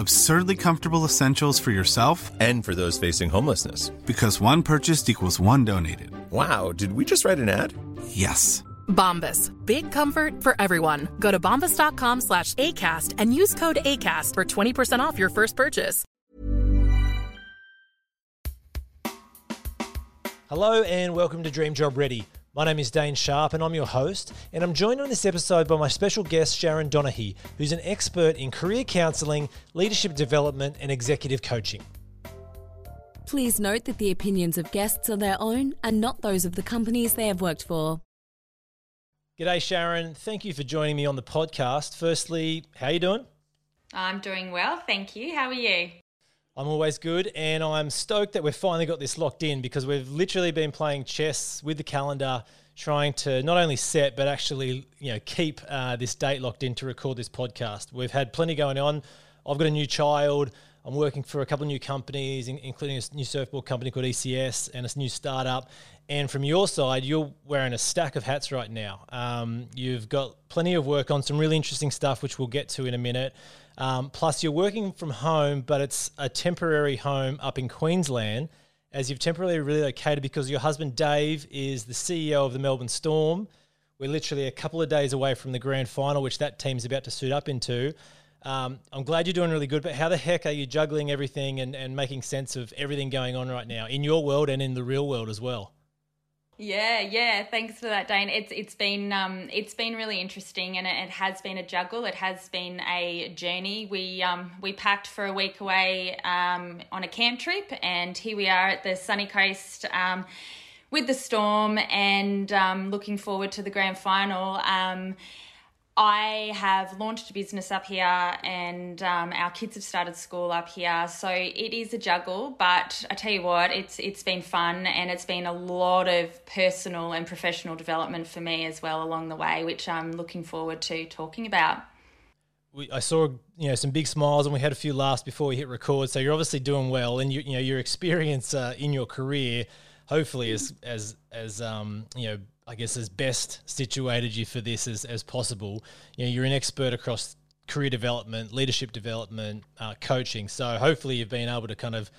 absurdly comfortable essentials for yourself and for those facing homelessness. Because one purchased equals one donated. Wow, did we just write an ad? Yes. Bombas. Big comfort for everyone. Go to bombas.com slash ACAST and use code ACAST for 20% off your first purchase. Hello and welcome to Dream Job Ready. My name is Dane Sharp and I'm your host, and I'm joined on this episode by my special guest Sharon Donaghy, who's an expert in career counselling, leadership development, and executive coaching. Please note that the opinions of guests are their own and not those of the companies they have worked for. G'day Sharon, thank you for joining me on the podcast. Firstly, how are you doing? I'm doing well, thank you. How are you? I'm always good, and I'm stoked that we've finally got this locked in because we've literally been playing chess with the calendar, trying to not only set but actually you know keep uh, this date locked in to record this podcast. We've had plenty going on. I've got a new child. I'm working for a couple of new companies, including a new surfboard company called ECS and a new startup. And from your side, you're wearing a stack of hats right now. Um, you've got plenty of work on some really interesting stuff, which we'll get to in a minute. Um, plus, you're working from home, but it's a temporary home up in Queensland as you've temporarily relocated because your husband Dave is the CEO of the Melbourne Storm. We're literally a couple of days away from the grand final, which that team's about to suit up into. Um, I'm glad you're doing really good, but how the heck are you juggling everything and, and making sense of everything going on right now in your world and in the real world as well? Yeah, yeah. Thanks for that, Dane. It's it's been um, it's been really interesting, and it, it, has been a juggle. It has been a journey. We um, we packed for a week away um, on a camp trip, and here we are at the sunny coast um, with the storm, and um, looking forward to the grand final. Um, I have launched a business up here, and um, our kids have started school up here. So it is a juggle, but I tell you what, it's it's been fun, and it's been a lot of personal and professional development for me as well along the way, which I'm looking forward to talking about. We, I saw you know some big smiles, and we had a few laughs before we hit record. So you're obviously doing well, and you, you know your experience uh, in your career, hopefully, as as as um, you know I guess, as best situated you for this as, as possible. You know, you're an expert across career development, leadership development, uh, coaching. So hopefully you've been able to kind of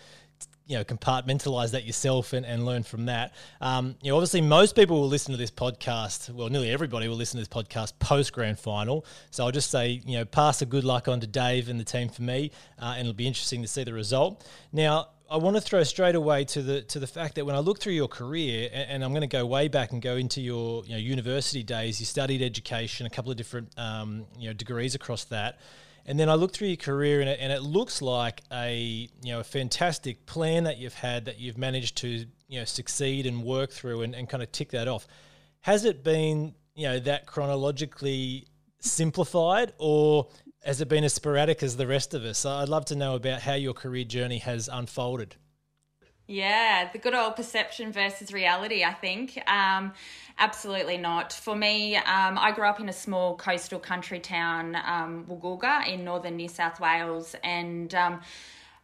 you know compartmentalize that yourself and, and learn from that. Um, you know, obviously most people will listen to this podcast. Well, nearly everybody will listen to this podcast post grand final. So I'll just say you know pass a good luck on to Dave and the team for me, uh, and it'll be interesting to see the result. Now I want to throw straight away to the to the fact that when I look through your career, and, and I'm going to go way back and go into your you know, university days. You studied education, a couple of different um, you know degrees across that, and then I look through your career, and it, and it looks like a you know a fantastic plan that you've had that you've managed to you know succeed and work through and, and kind of tick that off. Has it been you know that chronologically simplified, or has it been as sporadic as the rest of us? I'd love to know about how your career journey has unfolded. Yeah, the good old perception versus reality, I think. Um, absolutely not. For me, um, I grew up in a small coastal country town, um, in northern New South Wales, and um,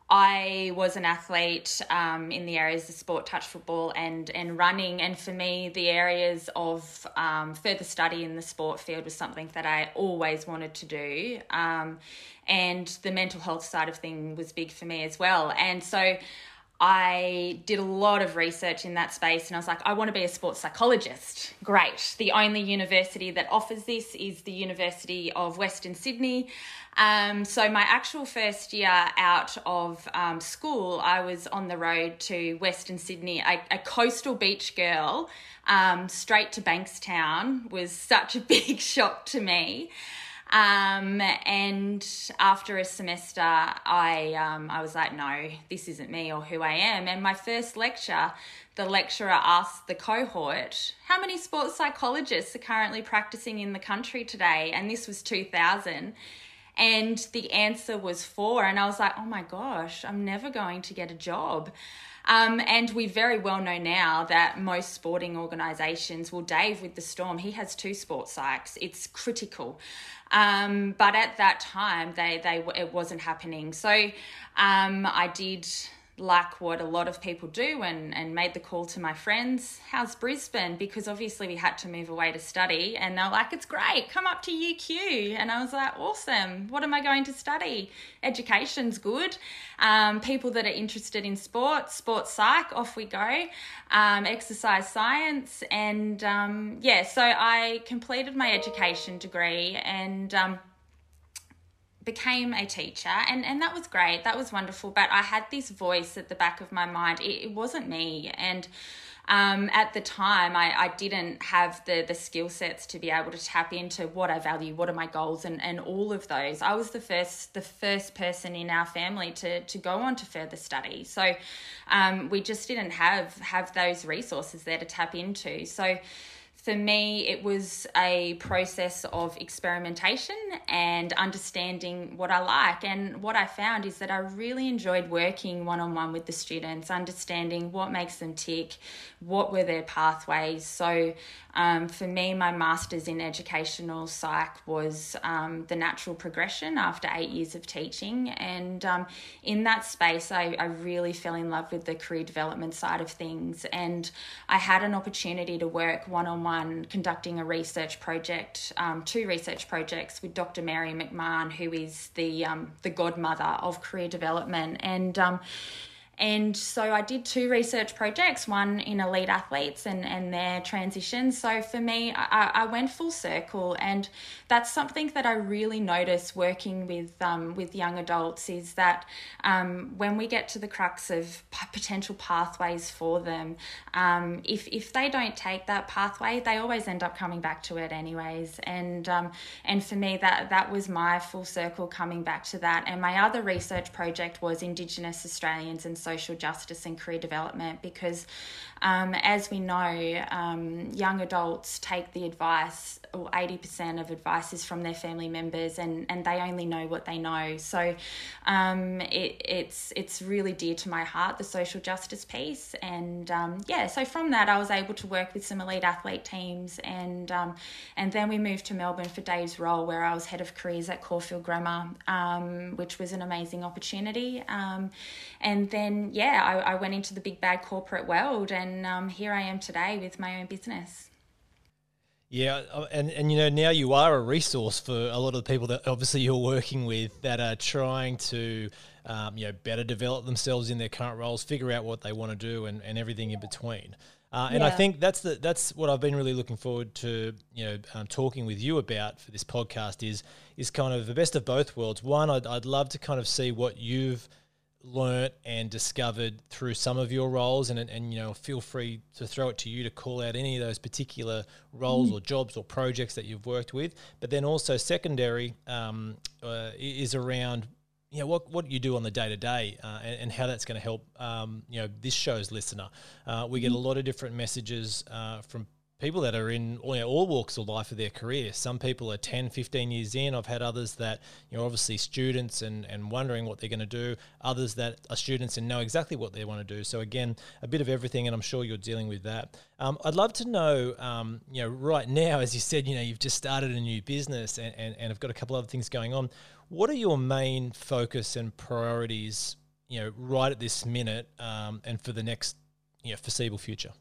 I was an athlete um, in the areas of sport, touch football, and and running. And for me, the areas of um, further study in the sport field was something that I always wanted to do. Um, and the mental health side of thing was big for me as well. And so I did a lot of research in that space and I was like, I want to be a sports psychologist. Great. The only university that offers this is the University of Western Sydney. Um, so, my actual first year out of um, school, I was on the road to Western Sydney, a, coastal beach girl, um, straight to Bankstown was such a big shock to me. Um, and after a semester, I um, I was like, no, this isn't me or who I am. And my first lecture, the lecturer asked the cohort, how many sports psychologists are currently practicing in the country today? And this was 2000. And the answer was four. And I was like, oh my gosh, I'm never going to get a job. Um, and we very well know now that most sporting organisations, well, Dave with the Storm, he has two sports psychs. It's critical. Um, but at that time, they they it wasn't happening. So um, I did like what a lot of people do and, and made the call to my friends, how's Brisbane? Because obviously we had to move away to study and they're like, it's great, come up to UQ. And I was like, awesome, what am I going to study? Education's good. Um, people that are interested in sports, sports psych, off we go. Um, exercise science. And um, yeah, so I completed my education degree and um, became a teacher and and that was great that was wonderful but i had this voice at the back of my mind it, it wasn't me and um, at the time I, I didn't have the the skill sets to be able to tap into what I value, what are my goals and, and all of those. I was the first the first person in our family to to go on to further study. So um, we just didn't have have those resources there to tap into. So for me, it was a process of experimentation and understanding what I like. And what I found is that I really enjoyed working one on one with the students, understanding what makes them tick, what were their pathways. So um, for me, my master's in educational psych was um, the natural progression after eight years of teaching. And um, in that space, I, I really fell in love with the career development side of things. And I had an opportunity to work one on one conducting a research project, um, two research projects with Dr. Mary McMahon, who is the, um, the godmother of career development. And um, and so I did two research projects, one in elite athletes and, and their transition. So for me, I, I went full circle, and that's something that I really notice working with um, with young adults is that um, when we get to the crux of potential pathways for them, um, if if they don't take that pathway, they always end up coming back to it anyways. And um, and for me, that that was my full circle coming back to that. And my other research project was Indigenous Australians and social justice and career development because, um, as we know, um, young adults take the advice, or 80% of advice is from their family members, and, and they only know what they know. So um, it, it's, it's really dear to my heart, the social justice piece. And um, yeah, so from that, I was able to work with some elite athlete teams, and, um, and then we moved to Melbourne for Dave's role, where I was head of careers at Caulfield Grammar, um, which was an amazing opportunity. and then yeah, I, I, went into the big bad corporate world, and um, here I am today with my own business. Yeah, uh, and and you know now you are a resource for a lot of the people that obviously you're working with that are trying to um, you know better develop themselves in their current roles, figure out what they want to do, and, and everything in between. Uh, and yeah. I think that's the that's what I've been really looking forward to, you know, um, talking with you about for this podcast is is kind of the best of both worlds. One, I'd, I'd love to kind of see what you've learnt and discovered through some of your roles and, and you know feel free to throw it to you to call out any of those particular roles mm. or jobs or projects that you've worked with but then also secondary um, uh, is around you know what what you do on the day to day and how that's going to help um, you know this show's listener uh, we get a mm. lot of different messages uh, from people that are in you know, all walks of life of their career. Some people are 10, 15 years in. I've had others that, you know, obviously students and, and wondering what they're going to do. Others that are students and know exactly what they want to do. So again, a bit of everything, and I'm sure you're dealing with that. Um, I'd love to know, um, you know, right now, as you said, you know, you've just started a new business and, and, and have got a couple other things going on. What are your main focus and priorities, you know, right at this minute um, and for the next, you know, foreseeable future?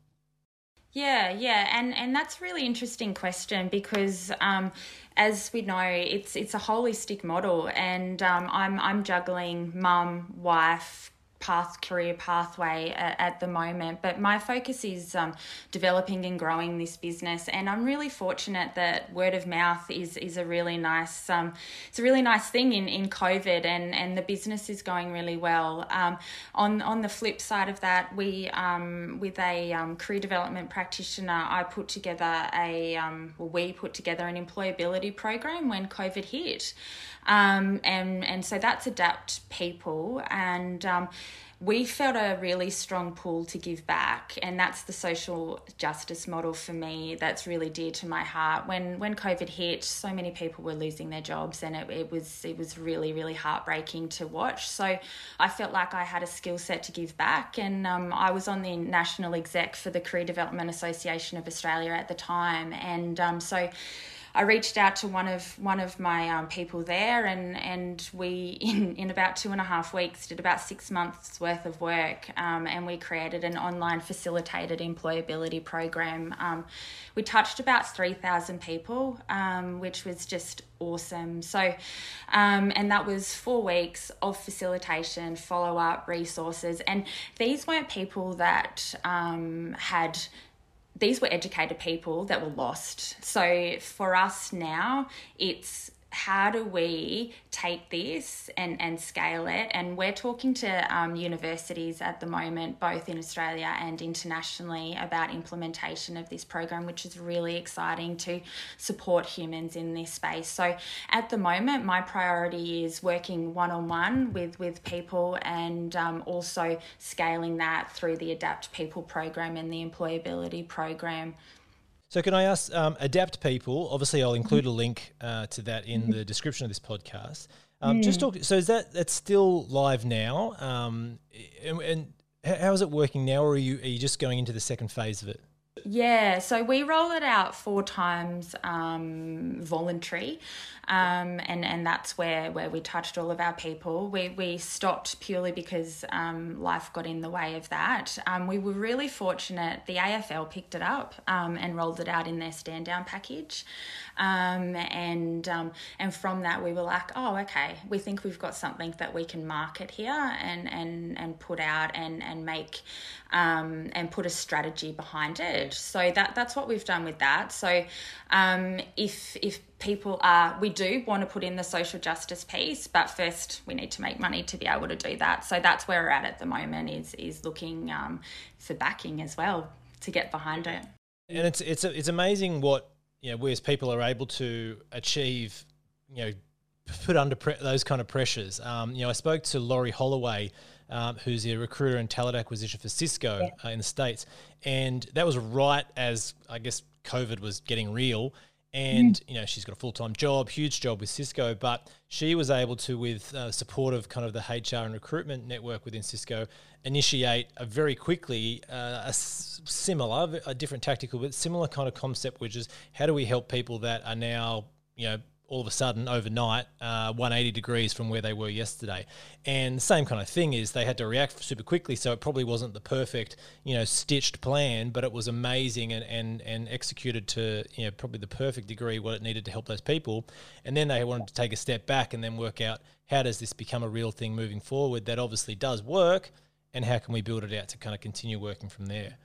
Yeah, yeah, and and that's a really interesting question because, um, as we know, it's it's a holistic model, and um, I'm I'm juggling mum, wife, path career pathway at, at, the moment but my focus is um, developing and growing this business. And i'm really fortunate that word of mouth is is a really nice um, it's a really nice thing in, in covid and and the business is going really well. Um, on on the flip side of that we um, with a um, career development practitioner i put together a um, well, we put together an employability program when covid hit um, and and so that's adapt people. And um, we felt a really strong pull to give back. And that's the social justice model for me that's really dear to my heart. When when covid hit so many people were losing their jobs and it, it was it was really really heartbreaking to watch. So i felt like i had a skill set to give back. And um, i was on the national exec for the career development association of australia at the time. And um, so I reached out to one of one of my um, people there, and and we in in about two and a half weeks did about six months worth of work, um, and we created an online facilitated employability program. Um, we touched about three thousand people, um, which was just awesome. So, um, and that was four weeks of facilitation, follow up, resources, and these weren't people that um, had these were educated people that were lost. So for us now, it's how do we take this and, and scale it? And we're talking to um, universities at the moment, both in Australia and internationally, about implementation of this program, which is really exciting to support humans in this space. So at the moment, my priority is working one on one with with people and um, also scaling that through the Adapt People program and the employability program. So, can I ask, um, adapt people? Obviously, I'll include a link uh, to that in the description of this podcast. Um, mm. Just talk. So, is that that's still live now? Um, and, and how is it working now, or are you are you just going into the second phase of it? Yeah, so we roll it out four times um, voluntary, um, and and that's where where we touched all of our people. We we stopped purely because um, life got in the way of that. Um, we were really fortunate. The AFL picked it up um, and rolled it out in their stand down package, um, and and from that we were like, oh okay, we think we've got something that we can market here and and and put out and and make and put a strategy behind it so that that's what we've done with that. So um, if if people are we do want to put in the social justice piece, but first we need to make money to be able to do that. So that's where we're at at the moment is is looking um, for backing as well to get behind it. And it's it's it's amazing what you know we as people are able to achieve. You know, put under pre- those kind of pressures. Um, you know, I spoke to Laurie Holloway um, who's a recruiter and talent acquisition for Cisco yeah. uh, in the States. And that was right as, I guess, COVID was getting real. And, mm. you know, she's got a full time job, huge job with Cisco, but she was able to, with uh, support of kind of the HR and recruitment network within Cisco, initiate a very quickly uh, a similar, a different tactical, but similar kind of concept, which is how do we help people that are now, you know, all of a sudden overnight uh, 180 degrees from where they were yesterday. And same kind of thing is they had to react super quickly so it probably wasn't the perfect you know stitched plan but it was amazing and and, and executed to you know probably the perfect degree what it needed to help those people. And then they wanted to take a step back and then work out how does this become a real thing moving forward that obviously does work and how can we build it out to kind of continue working from there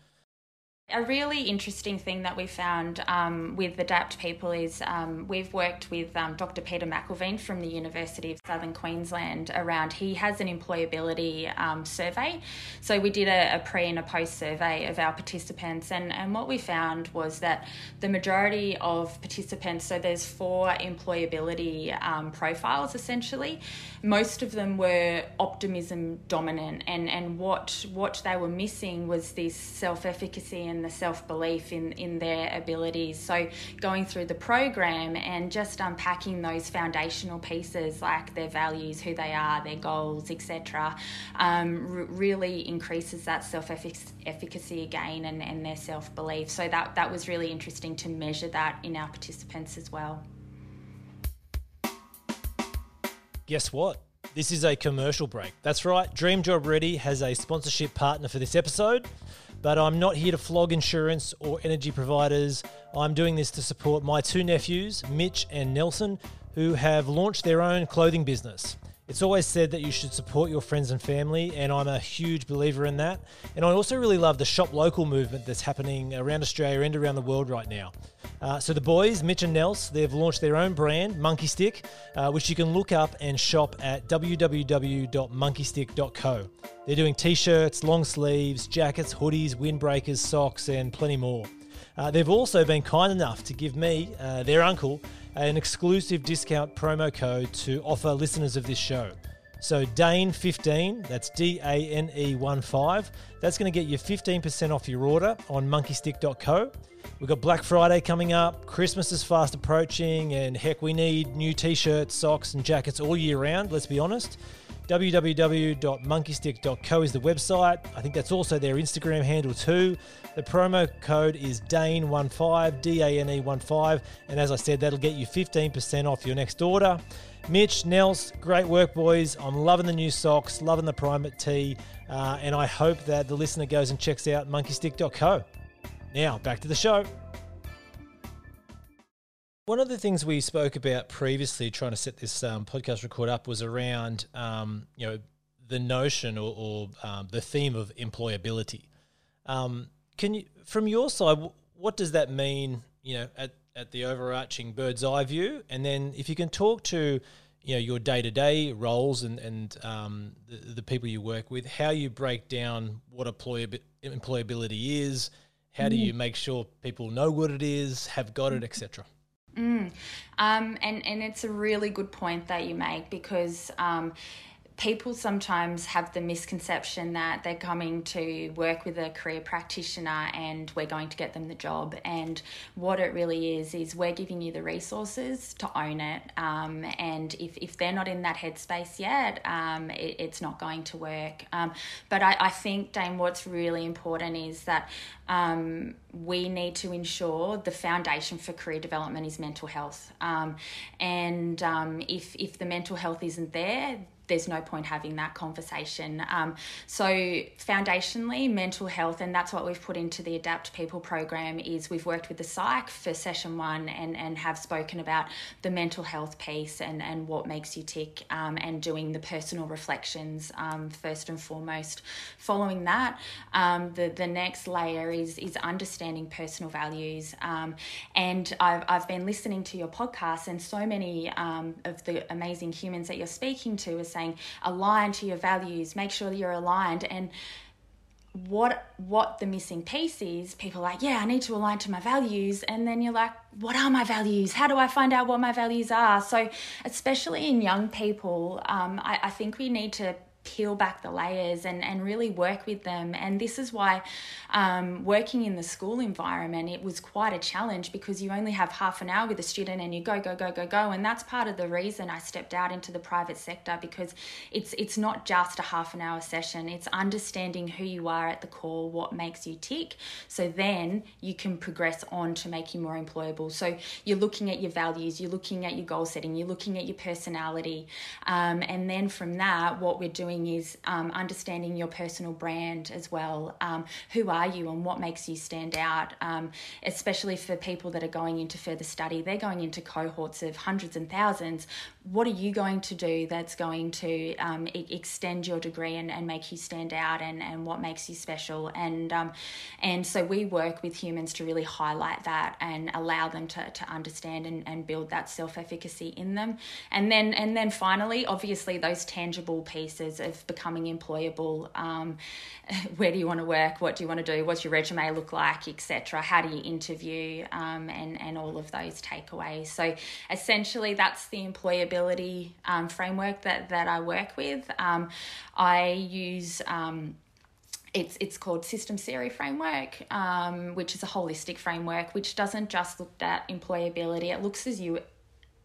a really interesting thing that we found um, with Adapt People is um, we've worked with um, Dr. Peter McIlveen from the University of Southern Queensland around, he has an employability um, survey. So we did a, a, pre and a post survey of our participants, and, and what we found was that the majority of participants, so there's four employability um, profiles essentially, most of them were optimism dominant, and, and what, what they were missing was this self efficacy and the self belief in, in their abilities. So, going through the program and just unpacking those foundational pieces like their values, who they are, their goals, etc., um, r- really increases that self efficacy again and, and their self belief. So, that, that was really interesting to measure that in our participants as well. Guess what? This is a commercial break. That's right, Dream Job Ready has a sponsorship partner for this episode. But I'm not here to flog insurance or energy providers. I'm doing this to support my two nephews, Mitch and Nelson, who have launched their own clothing business. It's always said that you should support your friends and family, and I'm a huge believer in that. And I also really love the shop local movement that's happening around Australia and around the world right now. Uh, so the boys, Mitch and Nels, they've launched their own brand, Monkey Stick, uh, which you can look up and shop at www.monkeystick.co. They're doing t-shirts, long sleeves, jackets, hoodies, windbreakers, socks, and plenty more. Uh, they've also been kind enough to give me, uh, their uncle, an exclusive discount promo code to offer listeners of this show. So Dane15, that's D A N E 1 5, that's going to get you 15% off your order on monkeystick.co. We've got Black Friday coming up, Christmas is fast approaching, and heck, we need new t shirts, socks, and jackets all year round, let's be honest. www.monkeystick.co is the website. I think that's also their Instagram handle too. The promo code is DANE15, D A N E 1 5, and as I said, that'll get you 15% off your next order. Mitch, Nels, great work, boys. I'm loving the new socks, loving the Primate tee, uh, and I hope that the listener goes and checks out monkeystick.co. Now, back to the show. One of the things we spoke about previously, trying to set this um, podcast record up, was around um, you know the notion or, or um, the theme of employability. Um, can you, from your side, what does that mean? You know, at at the overarching bird's eye view, and then if you can talk to you know your day to day roles and and um, the, the, people you work with, how you break down what employability is, how do you make sure people know what it is, have got it, etc. Mm. Um, and and it's a really good point that you make because. Um, people sometimes have the misconception that they're coming to work with a career practitioner and we're going to get them the job. And what it really is, is we're giving you the resources to own it. Um, and if, if they're not in that headspace yet, um, it, it's not going to work. Um, but I, I think, Dane, what's really important is that um, we need to ensure the foundation for career development is mental health. Um, and um, if, if the mental health isn't there, there's no point having that conversation. Um, so foundationally, mental health, and that's what we've put into the Adapt People program. Is we've worked with the psych for session one and and have spoken about the mental health piece and and what makes you tick, um, and doing the personal reflections um, first and foremost. Following that, um, the the next layer is is understanding personal values. Um, and I've I've been listening to your podcast, and so many um, of the amazing humans that you're speaking to are saying align to your values, make sure that you're aligned. And what what the missing piece is people like yeah i need to align to my values. And then you're like what are my values? How do i find out what my values are? So especially in young people um, I, I think we need to peel back the layers and, and really work with them. And this is why um, working in the school environment, it was quite a challenge because you only have half an hour with a student and you go, go, go, go, go. And that's part of the reason I stepped out into the private sector because it's it's not just a half an hour session. It's understanding who you are at the core, what makes you tick. So then you can progress on to make you more employable. So you're looking at your values, you're looking at your goal setting, you're looking at your personality. Um, and then from that, what we're doing doing is um, understanding your personal brand as well. Um, who are you and what makes you stand out? Um, especially for people that are going into further study, they're going into cohorts of hundreds and thousands. What are you going to do that's going to um, e- extend your degree and, and make you stand out and, and what makes you special? And um, and so we work with humans to really highlight that and allow them to, to understand and, and build that self efficacy in them. And then and then finally, obviously, those tangible pieces of becoming employable. Um, where do you want to work? What do you want to do? What's your resume look like, etc. How do you interview, um, and and all of those takeaways. So essentially, that's the employability um, framework that that I work with. Um, I use um, it's it's called system theory framework um, which is a holistic framework which doesn't just look at employability it looks as you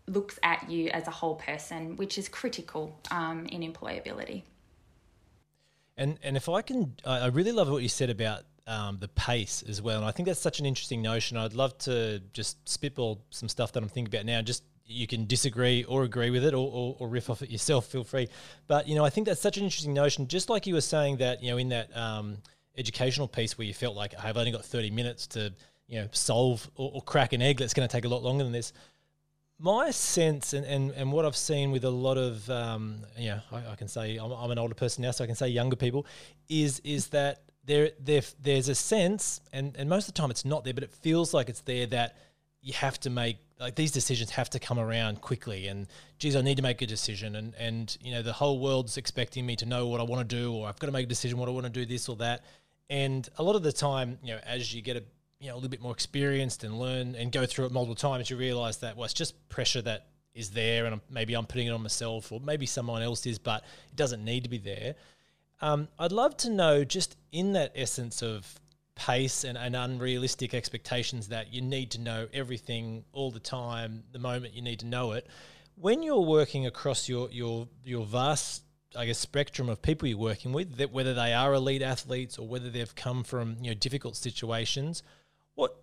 looks at you as a whole person which is critical um, in employability and and if I can, I really love what you said about um, the pace as well, and I think that's such an interesting notion. I'd love to just spitball some stuff that I'm thinking about now. Just you can disagree or agree with it, or, or, or riff off it yourself. Feel free, but you know I think that's such an interesting notion. Just like you were saying that you know in that um, educational piece where you felt like I've only got 30 minutes to you know solve or, or crack an egg that's going to take a lot longer than this my sense and, and, and what I've seen with a lot of, um, yeah, I, I, can say I'm, I'm, an older person now, so I can say younger people, is is that there, there there's a sense, and, and most of the time it's not there, but it feels like it's there that you have to make like these decisions have to come around quickly and geez i need to make a decision. And and you know the whole world's expecting me to know what i want to do or i've got to make a decision what i want to do this or that. And a lot of the time you know as you get a you know a little bit more experienced and learn and go through it multiple times you realize that well it's just pressure that is there and maybe i'm putting it on myself or maybe someone else is but it doesn't need to be there. Um, i'd love to know just in that essence of pace and, and unrealistic expectations that you need to know everything all the time the moment you need to know it. When you're working across your your your vast I guess spectrum of people you're working with that whether they are elite athletes or whether they've come from you know difficult situations what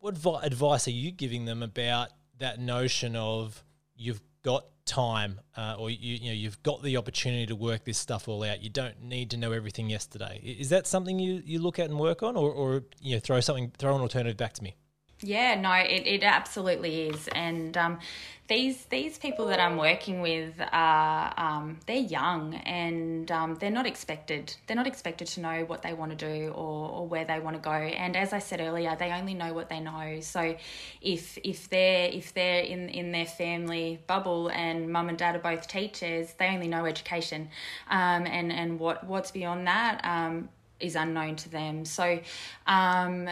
what advice are you giving them about that notion of you've got time uh, or you, you know you've got the opportunity to work this stuff all out you don't need to know everything yesterday. Is that something you, you look at and work on or, or you know throw something throw an alternative back to me yeah, no, it, it absolutely is. And um, these these people that I'm working with are um, they're young and um, they're not expected they're not expected to know what they want to do or, or where they want to go. And as I said earlier, they only know what they know. So if if they're if they're in in their family bubble and mum and dad are both teachers, they only know education, um, and and what what's beyond that um, is unknown to them. So um,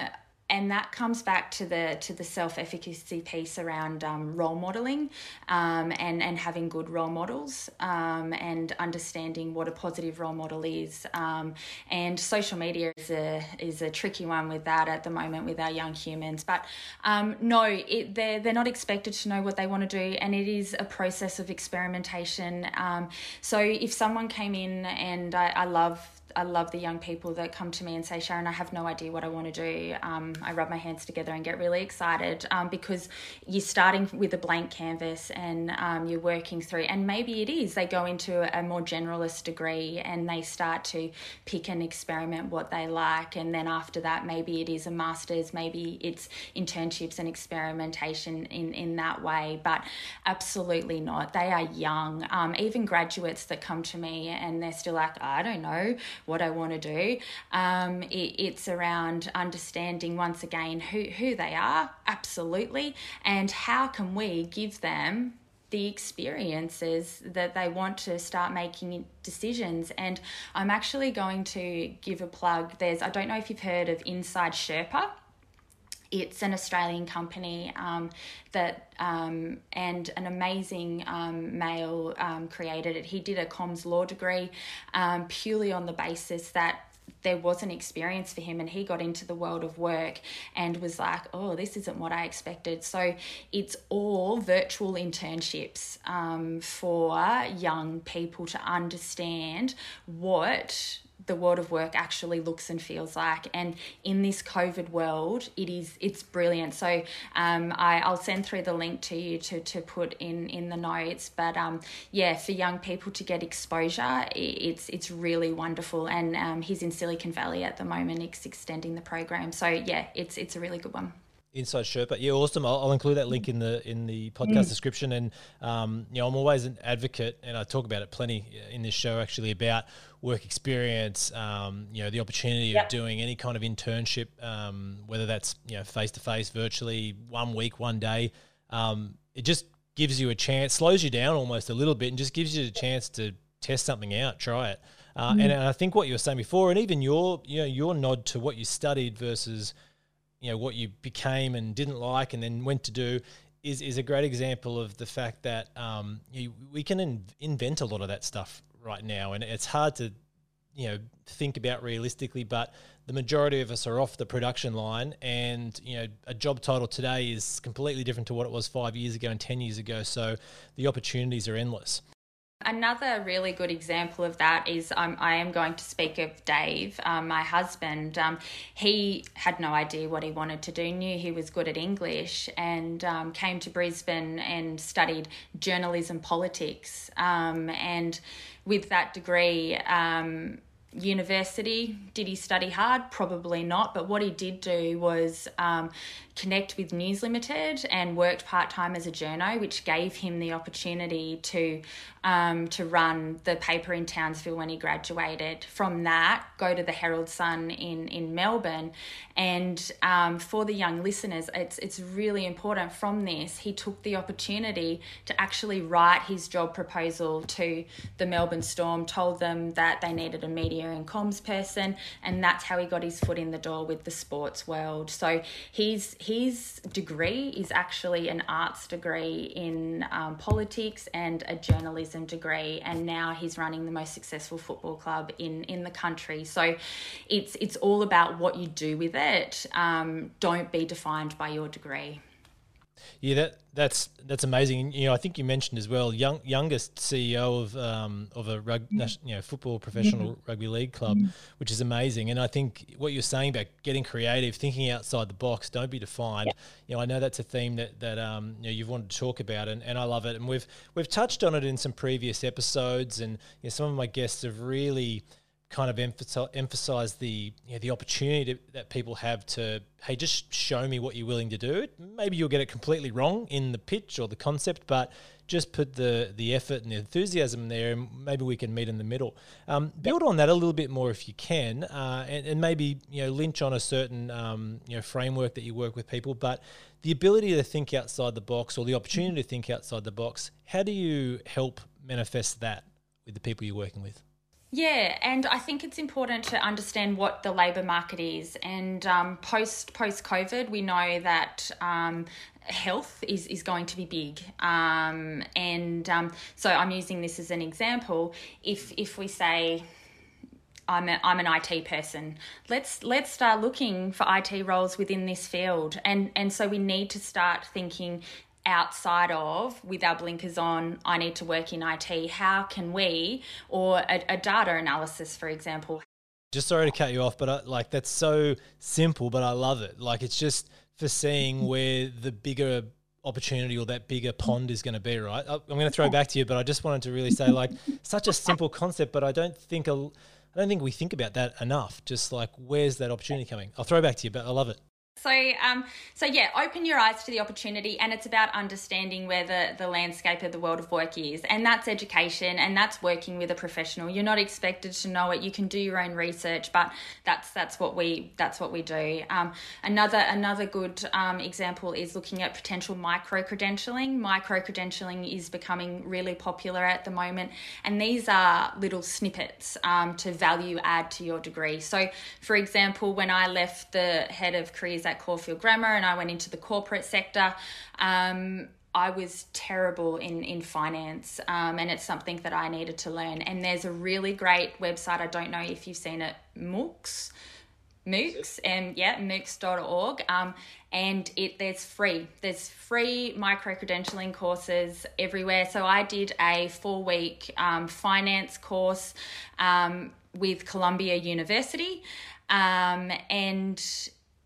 and that comes back to the to the self efficacy piece around um, role modeling um, and and having good role models um, and understanding what a positive role model is. Um, and social media is a is a tricky one with that at the moment with our young humans. But um, no, it, they're they're not expected to know what they want to do, and it is a process of experimentation. Um, so if someone came in and I, I love I love the young people that come to me and say, Sharon, I have no idea what I want to do. Um, I rub my hands together and get really excited um, because you're starting with a blank canvas and um, you're working through, and maybe it is. They go into a more generalist degree and they start to pick and experiment what they like. And then after that, maybe it is a master's, maybe it's internships and experimentation in, in that way. But absolutely not. They are young. Um, even graduates that come to me and they're still like, I don't know what I want to do. Um, it, it's around understanding once again who, who they are, absolutely, and how can we give them the experiences that they want to start making decisions. And I'm actually going to give a plug. There's, I don't know if you've heard of Inside Sherpa. It's an Australian company um, that um, and an amazing um, male um, created it. He did a comms law degree um, purely on the basis that there was an experience for him and he got into the world of work and was like oh this isn't what i expected so it's all virtual internships um, for young people to understand what the world of work actually looks and feels like. And in this covid world it is it's brilliant. So um, I, i'll send through the link to you to, to put in in the notes. But um, yeah for young people to get exposure it's it's really wonderful. And um, he's in silicon valley at the moment it's extending the program. So yeah it's it's a really good one Inside Sherpa, yeah, awesome. I'll, I'll, include that link in the in the podcast mm. description. And um, you know, I'm always an advocate, and I talk about it plenty in this show actually about work experience. Um, you know, the opportunity yep. of doing any kind of internship, um, whether that's you know face to face, virtually, one week, one day. Um, it just gives you a chance, slows you down almost a little bit, and just gives you a chance to test something out, try it. Uh, mm. and, and I think what you were saying before, and even your you know your nod to what you studied versus you know what you became and didn't like and then went to do is is a great example of the fact that um, you, we can in, invent a lot of that stuff right now, and it's hard to you know think about realistically. But the majority of us are off the production line, and you know a job title today is completely different to what it was five years ago and ten years ago. So the opportunities are endless. Another really good example of that is um, I am going to speak of Dave, um, my husband. Um, he had no idea what he wanted to do, knew he was good at English, and um, came to Brisbane and studied journalism politics. Um, and with that degree, um, university. Did he study hard? Probably not. But what he did do was um, connect with News Limited and worked part time as a journo, which gave him the opportunity to um, to run the paper in Townsville when he graduated. From that, go to the Herald Sun in in Melbourne, and um, for the young listeners, it's it's really important. From this, he took the opportunity to actually write his job proposal to the Melbourne Storm, told them that they needed a media and comms person, and that's how he got his foot in the door with the sports world. So his his degree is actually an arts degree in um, politics and a journalism degree, and now he's running the most successful football club in in the country. So it's it's all about what you do with it. Um, don't be defined by your degree. Yeah, that that's that's amazing. You know, I think you mentioned as well, young youngest CEO of um, of a rug, you know football professional rugby league club, which is amazing. And I think what you're saying about getting creative, thinking outside the box, don't be defined. Yeah. You know, I know that's a theme that that um, you know you've wanted to talk about, and, and I love it. And we've we've touched on it in some previous episodes, and you know, some of my guests have really kind of emphasize, the you know, the opportunity to, that people have to hey just show me what you're willing to do. Maybe you'll get it completely wrong in the pitch or the concept but just put the the effort and the enthusiasm there and maybe we can meet in the middle. Um, build on that a little bit more if you can uh, and, and, maybe you know lynch on a certain um, you know framework that you work with people but the ability to think outside the box or the opportunity to think outside the box how do you help manifest that with the people you're working with yeah, and I think it's important to understand what the labour market is. And um, post post COVID, we know that um, health is, is going to be big. Um, and um, so I'm using this as an example. If if we say I'm, a, I'm an IT person. Let's let's start looking for IT roles within this field, and and so we need to start thinking outside of with our blinkers on i need to work in it how can we or a, a data analysis for example. Just sorry to cut you off but I, like that's so simple but i love it. Like it's just for seeing mm-hmm. where the bigger opportunity or that bigger pond is going to be right? I'm going to throw it back to you but i just wanted to really say like such a simple concept but i don't think a, i don't think we think about that enough. Just like where's that opportunity coming? I'll throw back to you but i love it so, um, so yeah, open your eyes to the opportunity, and it's about understanding where the, the landscape of the world of work is, and that's education, and that's working with a professional. You're not expected to know it. You can do your own research, but that's that's what we that's what we do. Um, another another good um, example is looking at potential micro credentialing. Micro credentialing is becoming really popular at the moment, and these are little snippets um, to value add to your degree. So, for example, when I left the head of careers at Caulfield Grammar and I went into the corporate sector. Um, I was terrible in in finance, um, and it's something that I needed to learn. And there's a really great website. I don't know if you've seen it, MOOCs. MOOCs and yeah, MOOCs.org. Um, and it there's free. There's free micro credentialing courses everywhere. So I did a four week um, finance course um, with Columbia University, um, and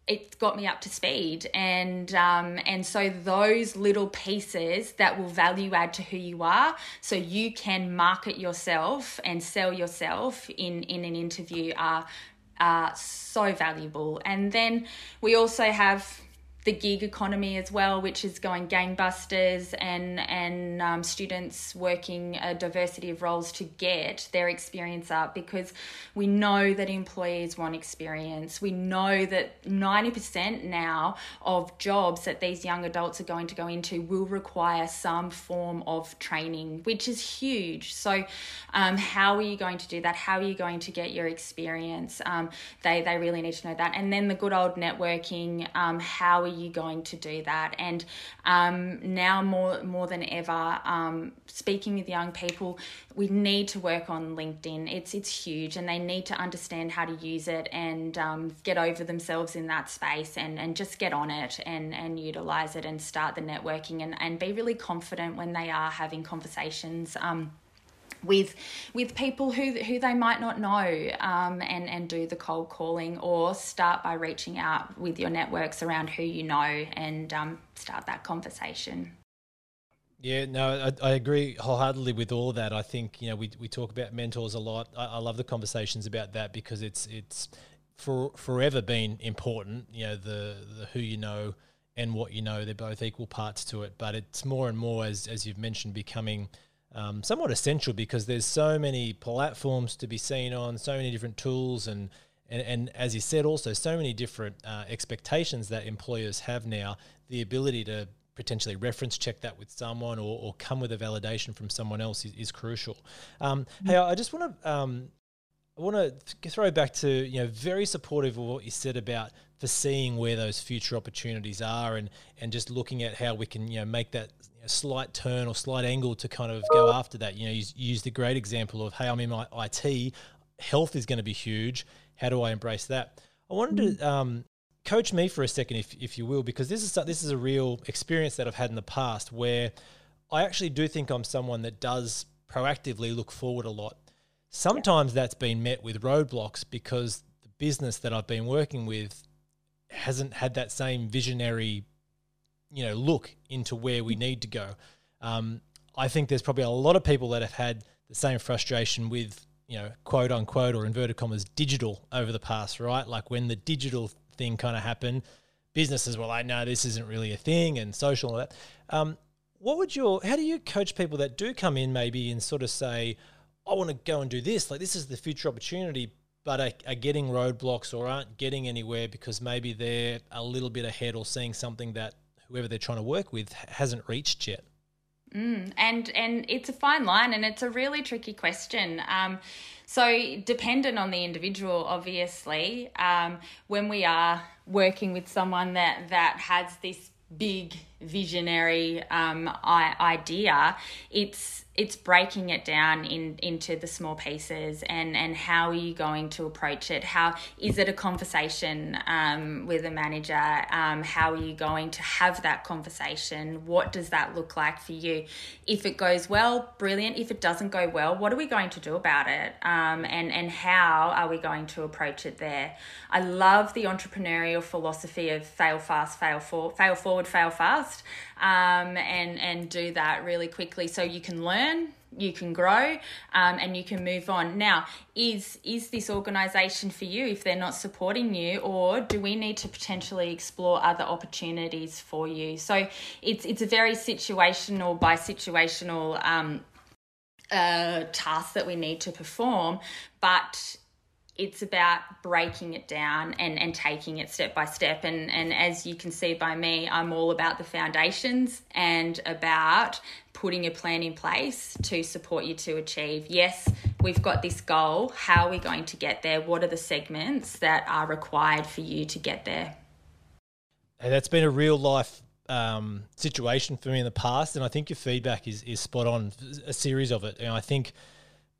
it got me up to speed. And um, and so those little pieces that will value add to who you are so you can market yourself and sell yourself in in an interview are are so valuable. And then we also have the gig economy as well, which is going gangbusters, and and um, students working a diversity of roles to get their experience up because we know that employees want experience. We know that ninety percent now of jobs that these young adults are going to go into will require some form of training, which is huge. So, um, how are you going to do that? How are you going to get your experience? Um, they they really need to know that, and then the good old networking. Um, how are you going to do that? And um, now more more than ever, um, speaking with young people, we need to work on LinkedIn. It's it's huge, and they need to understand how to use it and um, get over themselves in that space, and and just get on it and and utilize it and start the networking and and be really confident when they are having conversations. Um, with with people who who they might not know um, and and do the cold calling or start by reaching out with your networks around who you know and um, start that conversation Yeah, no, I, I, agree wholeheartedly with all of that. I think you know we, we talk about mentors a lot. I, I love the conversations about that because it's it's for forever been important. You know the the who you know and what you know they're both equal parts to it. But it's more and more as as you've mentioned becoming um, somewhat essential because there's so many platforms to be seen on, so many different tools and and, and as you said, also so many different uh, expectations that employers have now. The ability to potentially reference check that with someone or, or come with a validation from someone else is, is crucial. Um, mm-hmm. Hey, I just want to um, I want to throw back to you know very supportive of what you said about foreseeing where those future opportunities are and and just looking at how we can you know make that know, slight turn or slight angle to kind of go after that. You know, you used the great example of hey, I'm in my IT, health is going to be huge. How do I embrace that? I wanted to mm-hmm. um, coach me for a second, if, if you will, because this is this is a real experience that I've had in the past where I actually do think I'm someone that does proactively look forward a lot. Sometimes that's been met with roadblocks because the business that I've been working with hasn't had that same visionary, you know, look into where we need to go. Um, I think there's probably a lot of people that have had the same frustration with, you know, quote unquote or inverted commas digital over the past, right? Like when the digital thing kind of happened, businesses were like, no, this isn't really a thing, and social and all that. Um, what would your, how do you coach people that do come in maybe and sort of say, I want to go and do this, like this is the future opportunity, but are, are getting roadblocks or aren't getting anywhere because maybe they're a little bit ahead or seeing something that whoever they're trying to work with hasn't reached yet? Mm, and and it's a fine line, and it's a really tricky question. Um, so, dependent on the individual, obviously, um, when we are working with someone that, that has this big visionary um, idea, it's it's breaking it down in into the small pieces and and how are you going to approach it? How is it a conversation um, with a manager? Um, how are you going to have that conversation? What does that look like for you? If it goes well brilliant. If it doesn't go well what are we going to do about it? Um, and and how are we going to approach it there? I love the entrepreneurial philosophy of fail fast fail for fail forward fail fast um, and and do that really quickly. So you can learn you can grow um, and you can move on now is is this organization for you if they're not supporting you or do we need to potentially explore other opportunities for you so it's it's a very situational by situational um, uh, task that we need to perform but it's about breaking it down and, and taking it step by step. And, and as you can see by me, I'm all about the foundations and about putting a plan in place to support you to achieve. Yes, we've got this goal. How are we going to get there? What are the segments that are required for you to get there? And that's been a real life um, situation for me in the past. And I think your feedback is, is spot on, a series of it. And I think –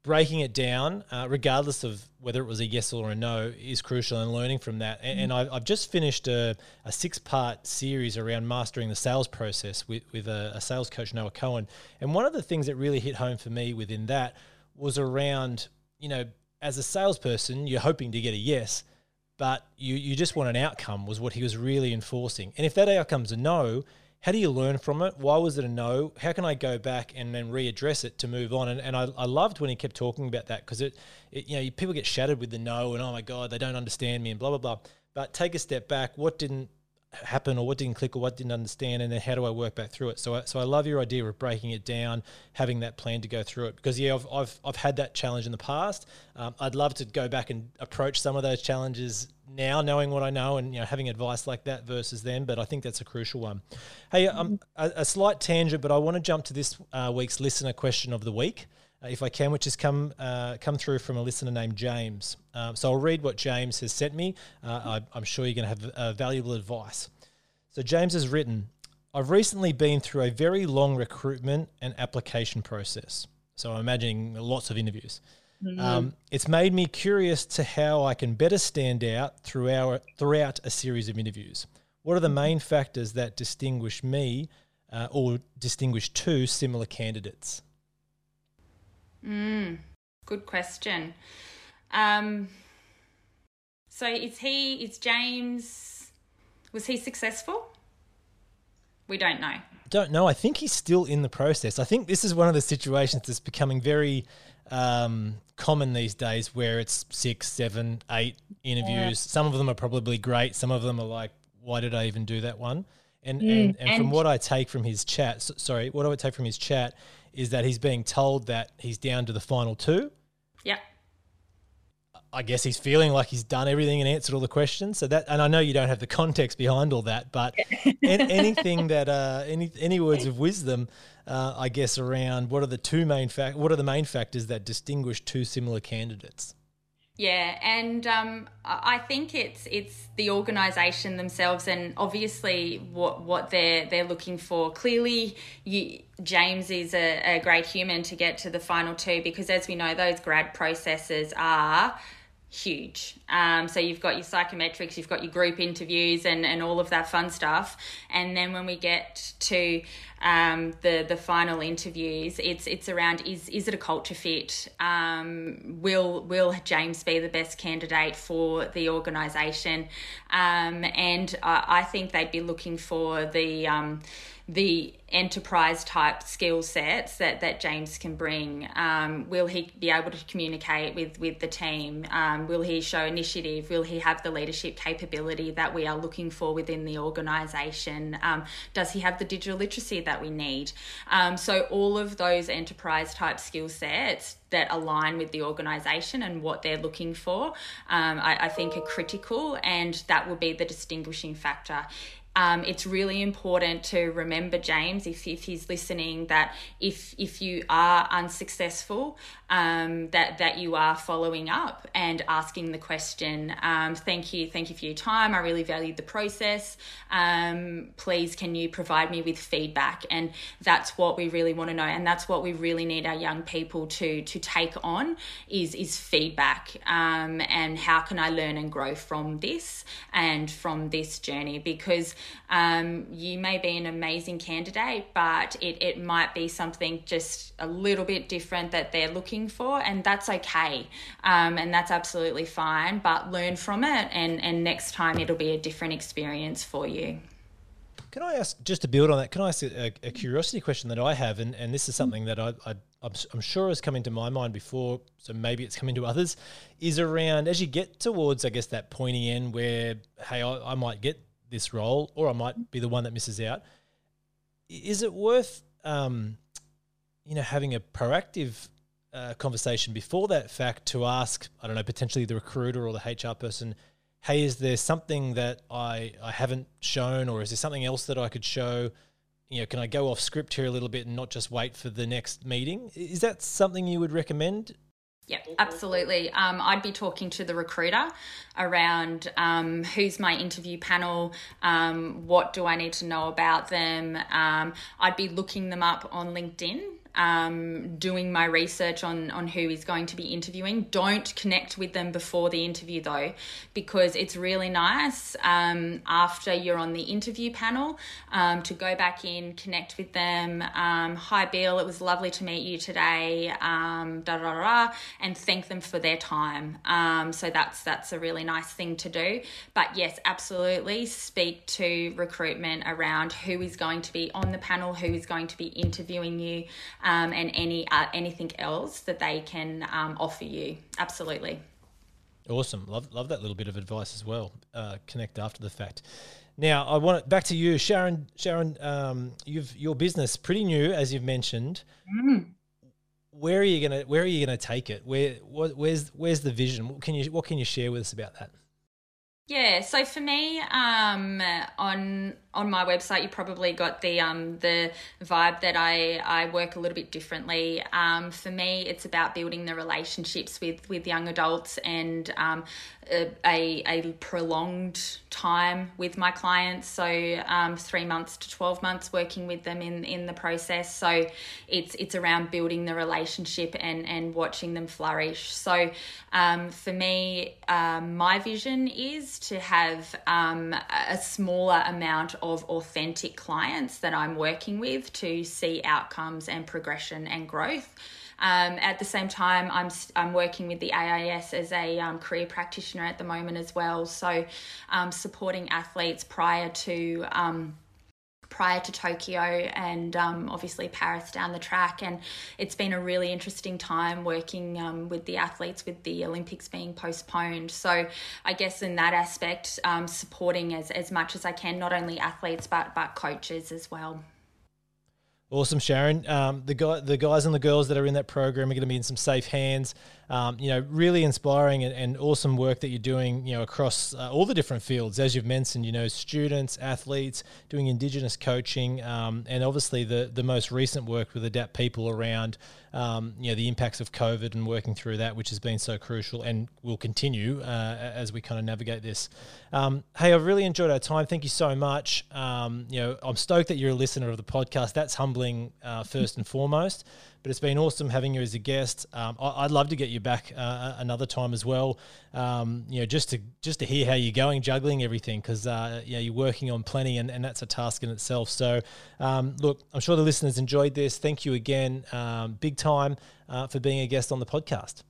breaking it down, uh, regardless of whether it was a yes or a no, is crucial and learning from that. And, and I, have just finished a, a six part series around mastering the sales process with, with a, a, sales coach, Noah Cohen. And one of the things that really hit home for me within that was around, you know, as a salesperson, you're hoping to get a yes, but you, you just want an outcome, was what he was really enforcing. And if that outcome's a no, how do you learn from it? Why was it a no? How can I go back and then readdress it to move on? And, and I, I loved when he kept talking about that because it, it, you know, people get shattered with the no and oh my god, they don't understand me and blah blah blah. But take a step back. What didn't happen or what didn't click or what didn't understand and then how do I work back through it? So I, so I love your idea of breaking it down having that plan to go through it because yeah I've, I've, I've had that challenge in the past. Um, I'd love to go back and approach some of those challenges now knowing what I know and you know having advice like that versus then but I think that's a crucial one. Hey um, a, a slight tangent but I want to jump to this uh, week's listener question of the week if I can, which has come uh, come through from a listener named James. Um, so I'll read what James has sent me. Uh, I, am sure you're going to have uh, valuable advice. So James has written, I've recently been through a very long recruitment and application process. So I'm imagining lots of interviews. Mm-hmm. Um, it's made me curious to how I can better stand out through our, throughout a series of interviews. What are the main factors that distinguish me uh, or distinguish two similar candidates? Mm, good question. Um, so is he? Is James? Was he successful? We don't know. Don't know. I think he's still in the process. I think this is one of the situations that's becoming very um, common these days where it's six, seven, eight interviews. Yeah. Some of them are probably great. Some of them are like, why did I even do that one? And, mm, and, and, and, from what I take from his chat, sorry, what I would take from his chat is that he's being told that he's down to the final two. Yeah. I guess he's feeling like he's done everything and answered all the questions. So that, and I know you don't have the context behind all that, but anything that, uh, any any words of wisdom, uh, I guess, around what are the two main fact, what are the main factors that distinguish two similar candidates? Yeah, and um, I think it's it's the organisation themselves, and obviously what what they're they're looking for. Clearly, you, James is a, a great human to get to the final two because, as we know, those grad processes are huge. Um, so you've got your psychometrics, you've got your group interviews, and, and all of that fun stuff. And then when we get to um, the the final interviews, it's it's around is is it a culture fit? Um, will will James be the best candidate for the organisation? Um, and I, I, think they'd be looking for the um, the enterprise type skill sets that, that James can bring. Um, will he be able to communicate with, with the team? Um, will he show initiative? Will he have the leadership capability that we are looking for within the organisation? Um, does he have the digital literacy that we need? Um, so, all of those enterprise type skill sets that align with the organisation and what they're looking for, um, I, I think are critical, and that will be the distinguishing factor. Um, it's really important to remember James if, if he's listening that if if you are unsuccessful um, that that you are following up and asking the question. Um, thank you thank you for your time. I really valued the process. Um, please can you provide me with feedback? And that's what we really want to know and that's what we really need our young people to to take on is is feedback um, and how can I learn and grow from this and from this journey? Because um, you may be an amazing candidate, but it, it might be something just a little bit different that they're looking for, and that's okay. Um, and that's absolutely fine, but learn from it, and, and next time it'll be a different experience for you. Can I ask, just to build on that, can I ask a, a curiosity question that I have? And, and this is something that I, I, I'm sure has come into my mind before, so maybe it's come into others, is around as you get towards, I guess, that pointy end where, hey, I, I might get this role, or I might be the one that misses out. Is it worth, um, you know, having a proactive uh, conversation before that fact to ask, I don't know, potentially the recruiter or the HR person, hey, is there something that I I haven't shown, or is there something else that I could show? You know, can I go off script here a little bit and not just wait for the next meeting? Is that something you would recommend yeah, absolutely. Um, I'd be talking to the recruiter around um, who's my interview panel, um, what do I need to know about them. Um, I'd be looking them up on LinkedIn um, doing my research on on who is going to be interviewing. Don't connect with them before the interview though, because it's really nice um, after you're on the interview panel um, to go back in, connect with them. Um, Hi, Bill. It was lovely to meet you today. Um, da da da, and thank them for their time. Um, so that's that's a really nice thing to do. But yes, absolutely, speak to recruitment around who is going to be on the panel, who is going to be interviewing you um, and any uh, anything else that they can um, offer you. Absolutely. Awesome. Love love that little bit of advice as well. Uh, connect after the fact. Now I want it back to you, Sharon. Sharon, um, you've your business pretty new, as you've mentioned. Mm. Where are you gonna Where are you gonna take it? Where what, Where's Where's the vision? What can you What can you share with us about that? Yeah, so for me, um, on on my website, you probably got the um, the vibe that I, I work a little bit differently. Um, for me, it's about building the relationships with with young adults and um, a, a prolonged time with my clients. So um, three months to twelve months working with them in in the process. So it's it's around building the relationship and and watching them flourish. So um, for me, um, my vision is to have um, a smaller amount of authentic clients that I'm working with to see outcomes and progression and growth. Um, at the same time, I'm I'm working with the AIS as a um, career practitioner at the moment as well. So, um, supporting athletes prior to um, prior to Tokyo and um, obviously Paris down the track. And it's been a really interesting time working um, with the athletes with the Olympics being postponed. So I guess in that aspect, um, supporting as, as much as I can, not only athletes but, but coaches as well. Awesome, Sharon. Um, the guy, the guys and the girls that are in that program are going to be in some safe hands. Um, you know, really inspiring and, and, awesome work that you're doing. You know, across uh, all the different fields, as you've mentioned. You know, students, athletes, doing Indigenous coaching, um, and obviously the the most recent work with Adapt People around um, you know the impacts of COVID and working through that, which has been so crucial and will continue uh, as we kind of navigate this. Um, hey, I've really enjoyed our time. Thank you so much. Um, you know, I'm stoked that you're a listener of the podcast. That's humbling uh, first and foremost. But it's been awesome having you as a guest. Um, I, would love to get you back uh, another time as well. Um, you know, just to just to hear how you're going, juggling everything, because uh, know, you're working on plenty, and, and that's a task in itself. So, um, look, I'm sure the listeners enjoyed this. Thank you again, um, big time, uh, for being a guest on the podcast.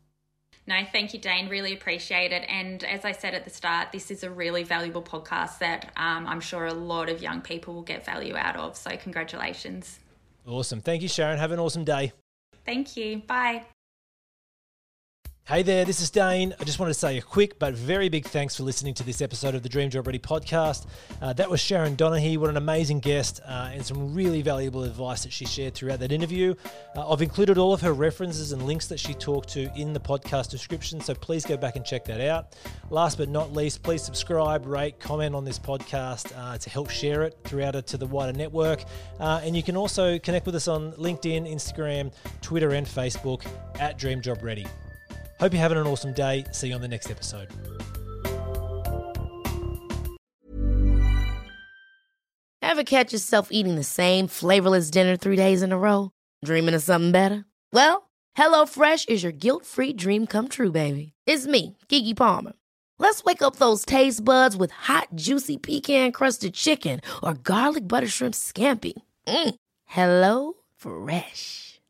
No, thank you, Dane. Really appreciate it. And as I said at the start, this is a really valuable podcast that um, I'm sure a lot of young people will get value out of. So, congratulations. Awesome. Thank you, Sharon. Have an awesome day. Thank you. Bye. Hey there, this is Dane. I just wanted to say a quick but very big thanks for listening to this episode of the Dream Job Ready podcast. Uh, that was Sharon Donaghy. What an amazing guest uh, and some really valuable advice that she shared throughout that interview. Uh, I've included all of her references and links that she talked to in the podcast description, so please go back and check that out. Last but not least, please subscribe, rate, comment on this podcast uh, to help share it throughout it to the wider network. Uh, and you can also connect with us on LinkedIn, Instagram, Twitter, and Facebook at Dream Job Ready. Hope you're having an awesome day. See you on the next episode. Ever catch yourself eating the same flavorless dinner three days in a row? Dreaming of something better? Well, HelloFresh is your guilt free dream come true, baby. It's me, Keke Palmer. Let's wake up those taste buds with hot, juicy pecan crusted chicken or garlic butter shrimp scampi. Mm. Hello Fresh.